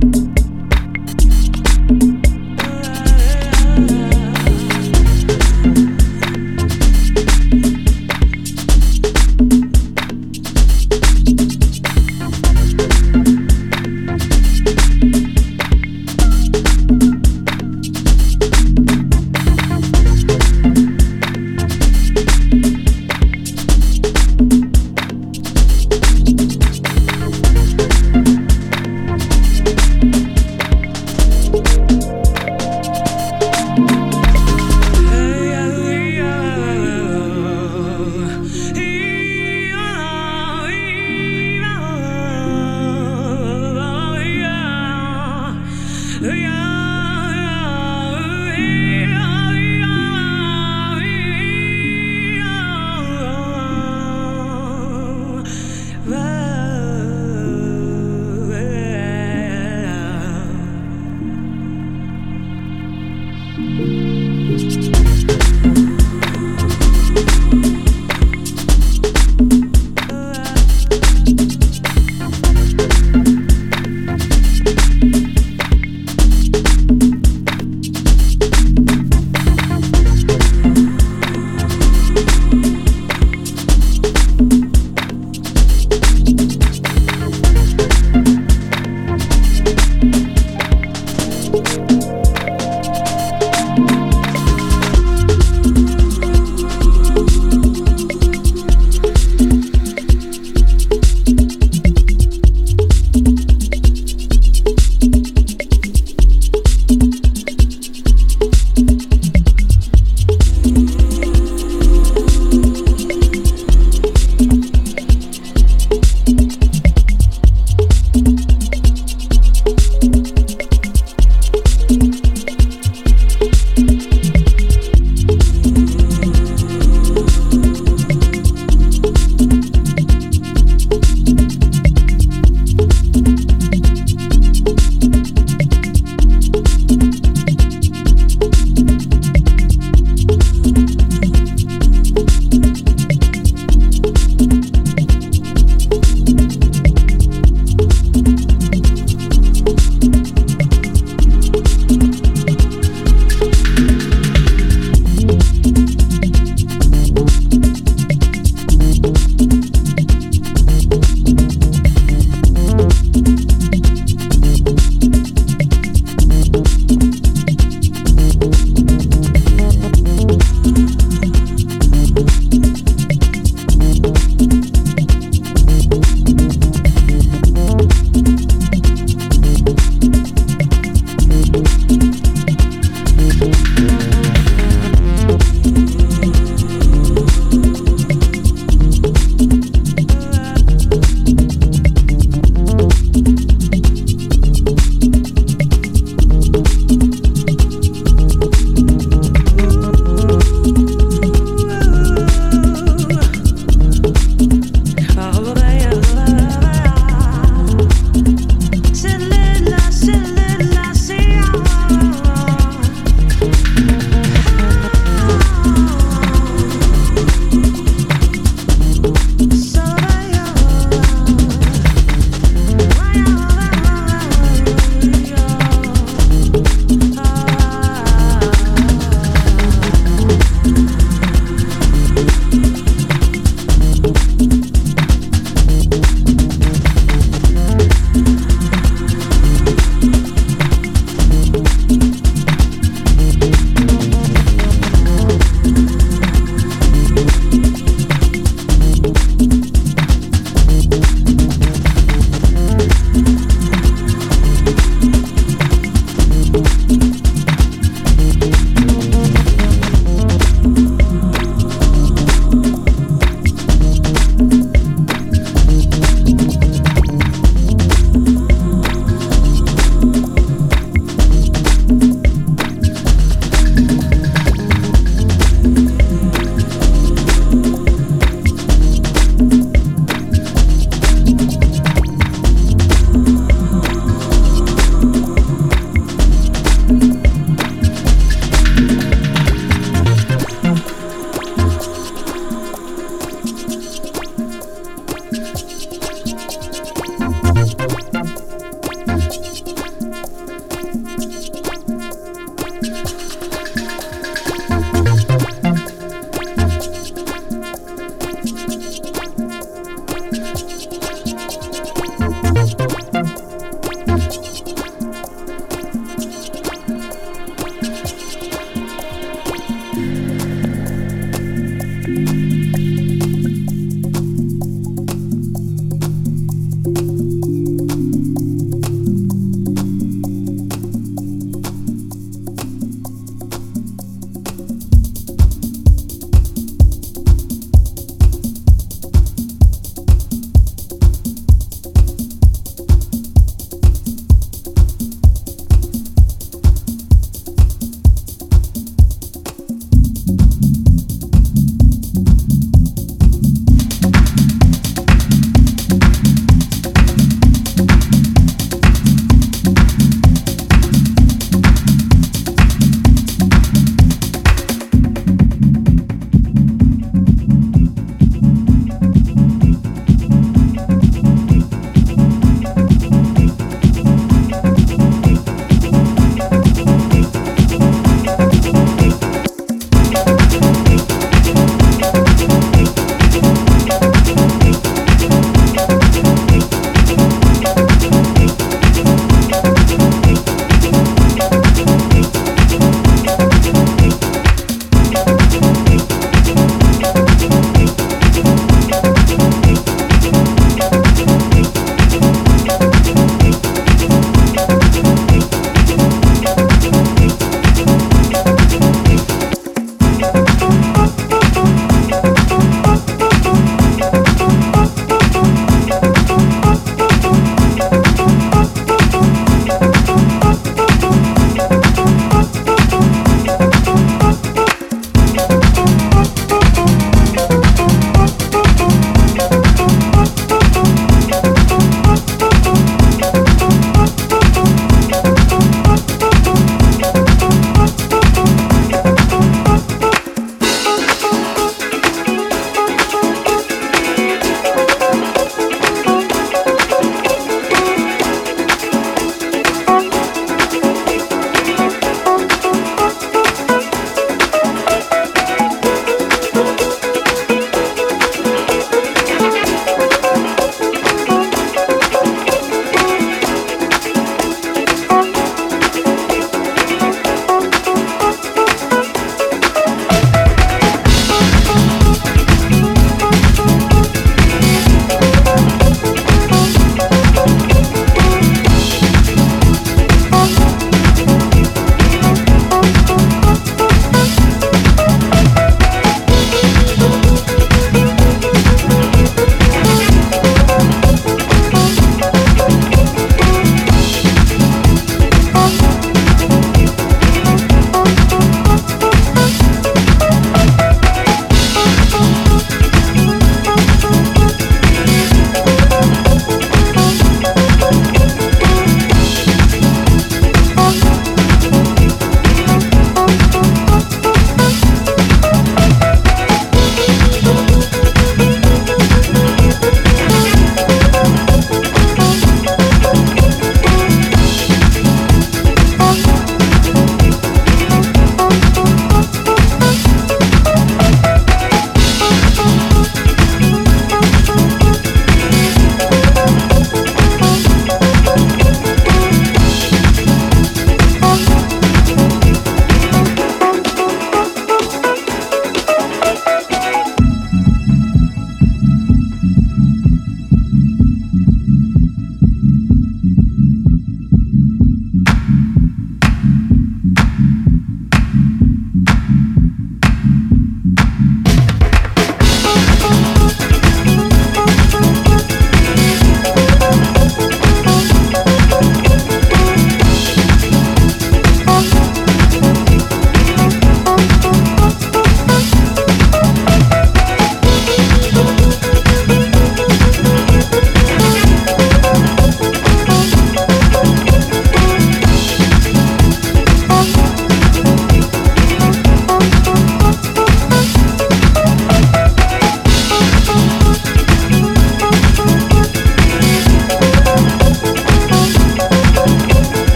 Bye.